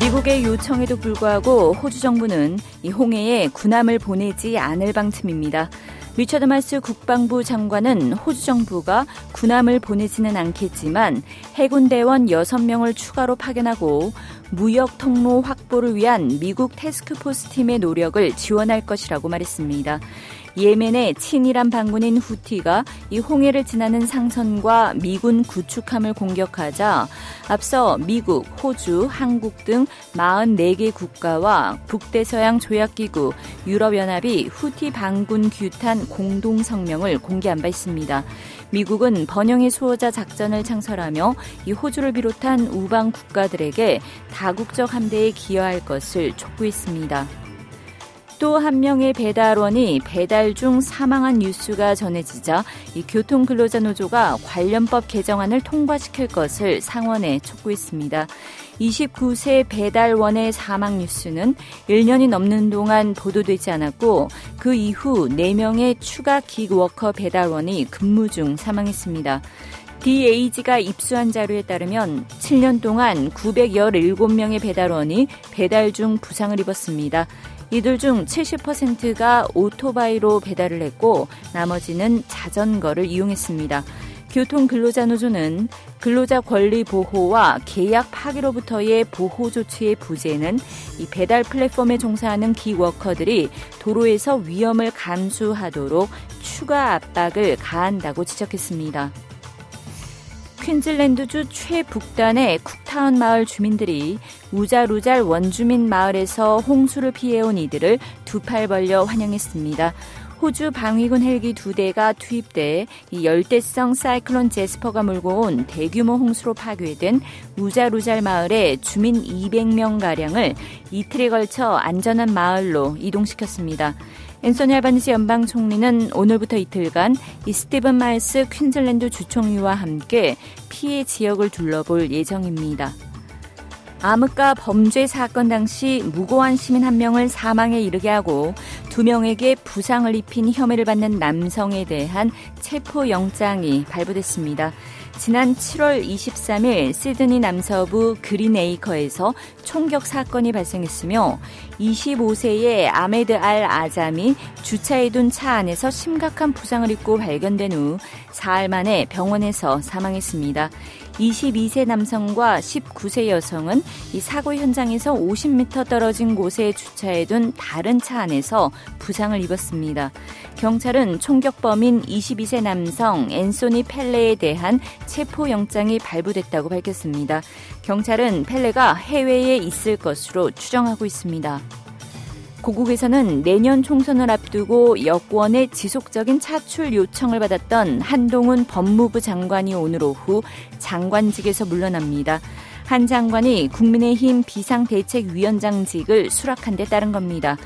미국의 요청에도 불구하고 호주 정부는 이 홍해에 군함을 보내지 않을 방침입니다. 리처드 마스 국방부 장관은 호주 정부가 군함을 보내지는 않겠지만 해군 대원 6명을 추가로 파견하고 무역 통로 확보를 위한 미국 테스크포스 팀의 노력을 지원할 것이라고 말했습니다. 예멘의 친이란 반군인 후티가 이 홍해를 지나는 상선과 미군 구축함을 공격하자 앞서 미국, 호주, 한국 등 44개 국가와 북대서양 조약기구, 유럽연합이 후티 반군 규탄 공동 성명을 공개한 바 있습니다. 미국은 번영의 수호자 작전을 창설하며 이 호주를 비롯한 우방 국가들에게 다국적 함대에 기여할 것을 촉구했습니다. 또 한 명의 배달원이 배달 중 사망한 뉴스가 전해지자 이 교통근로자 노조가 관련법 개정안을 통과시킬 것을 상원에 촉구했습니다. 29세 배달원의 사망 뉴스는 1년이 넘는 동안 보도되지 않았고 그 이후 4명의 추가 기워커 배달원이 근무 중 사망했습니다. DAG가 입수한 자료에 따르면 7년 동안 917명의 배달원이 배달 중 부상을 입었습니다. 이들 중 70%가 오토바이로 배달을 했고 나머지는 자전거를 이용했습니다. 교통근로자노조는 근로자 권리 보호와 계약 파기로부터의 보호 조치의 부재는 이 배달 플랫폼에 종사하는 기워커들이 도로에서 위험을 감수하도록 추가 압박을 가한다고 지적했습니다. 퀸즐랜드주 최북단의 쿡타운 마을 주민들이 우잘우잘 원주민 마을에서 홍수를 피해온 이들을 두 팔 벌려 환영했습니다. 호주 방위군 헬기 두 대가 투입돼 이 열대성 사이클론 제스퍼가 몰고 온 대규모 홍수로 파괴된 우잘우잘 마을의 주민 200명 가량을 이틀에 걸쳐 안전한 마을로 이동시켰습니다. 앤소니 알바니스 연방 총리는 오늘부터 이틀간 이 스티븐 마일스 퀸즐랜드 주총리와 함께 피해 지역을 둘러볼 예정입니다. 암흑가 범죄 사건 당시 무고한 시민 한 명을 사망에 이르게 하고 두 명에게 부상을 입힌 혐의를 받는 남성에 대한 체포 영장이 발부됐습니다. 지난 7월 23일 시드니 남서부 그린에이커에서 총격 사건이 발생했으며 25세의 아메드 알 아잠이 주차해 둔 차 안에서 심각한 부상을 입고 발견된 후 사흘 만에 병원에서 사망했습니다. 22세 남성과 19세 여성은 이 사고 현장에서 50m 떨어진 곳에 주차해둔 다른 차 안에서 부상을 입었습니다. 경찰은 총격범인 22세 남성 앤소니 펠레에 대한 체포 영장이 발부됐다고 밝혔습니다. 경찰은 펠레가 해외에 있을 것으로 추정하고 있습니다. 고국에서는 내년 총선을 앞두고 여권의 지속적인 차출 요청을 받았던 한동훈 법무부 장관이 오늘 오후 장관직에서 물러납니다. 한 장관이 국민의힘 비상대책위원장직을 수락한 데 따른 겁니다.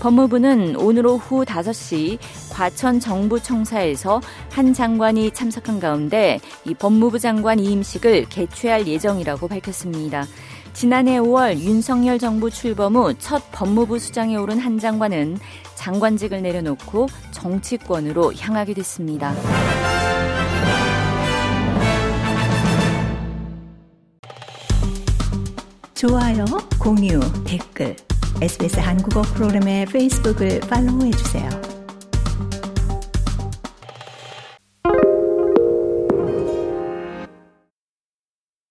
법무부는 오늘 오후 5시 과천 정부청사에서 한 장관이 참석한 가운데 이 법무부 장관 이임식을 개최할 예정이라고 밝혔습니다. 지난해 5월 윤석열 정부 출범 후 첫 법무부 수장에 오른 한 장관은 장관직을 내려놓고 정치권으로 향하게 됐습니다. 좋아요, 공유, 댓글, SBS 한국어 프로그램의 페이스북을 팔로우해주세요.